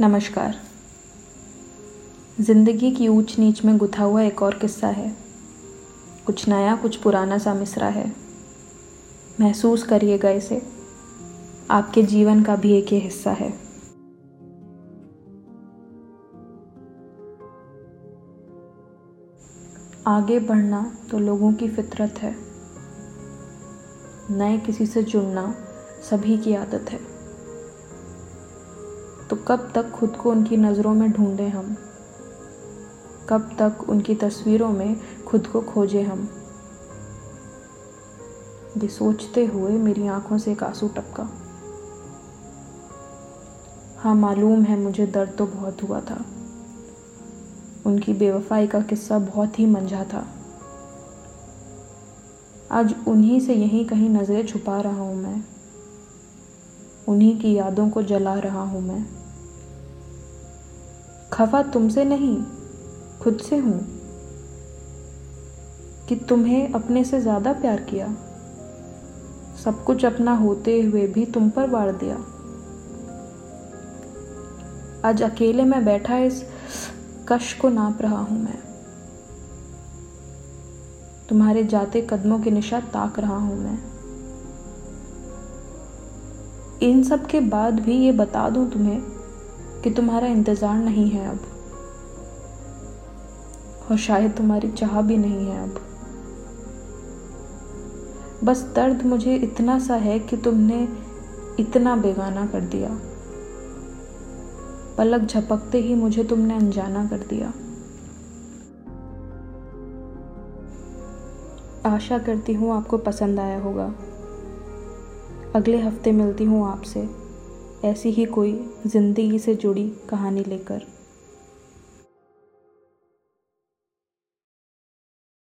नमस्कार। ज़िंदगी की ऊंच नीच में गुथा हुआ एक और किस्सा है। कुछ नया, कुछ पुराना सा मिसरा है। महसूस करिएगा इसे। आपके जीवन का भी एक ये हिस्सा है। आगे बढ़ना तो लोगों की फितरत है। नए किसी से जुड़ना सभी की आदत है। तो कब तक खुद को उनकी नज़रों में ढूंढें हम? कब तक उनकी तस्वीरों में खुद को खोजें हम? ये सोचते हुए मेरी आँखों से एक आँसू टपका। हाँ मालूम है मुझे दर्द तो बहुत हुआ था। उनकी बेवफाई का किस्सा बहुत ही मंझा था। आज उन्हीं से यहीं कहीं नज़रें छुपा रहा हूँ मैं। उन्हीं की यादों को जला रहा हूँ मैं। खफा तुमसे नहीं, खुद से हूँ। कि तुम्हें अपने से ज़्यादा प्यार किया। सब कुछ अपना होते हुए भी तुम पर बाढ़ दिया। आज अकेले में बैठा इस कश को नाप रहा हूँ मैं। तुम्हारे जाते कदमों के निशा ताक रहा हूँ मैं। इन सब के बाद भी ये बता दूँ तुम्हें कि तुम्हारा इंतज़ार नहीं है अब। और शायद तुम्हारी चाह भी नहीं है अब। बस दर्द मुझे इतना सा है कि तुमने इतना बेगाना कर दिया। पलक झपकते ही मुझे तुमने अनजाना कर दिया। आशा करती हूँ आपको पसंद आया होगा। अगले हफ़्ते मिलती हूँ आपसे ऐसी ही कोई ज़िंदगी से जुड़ी कहानी लेकर।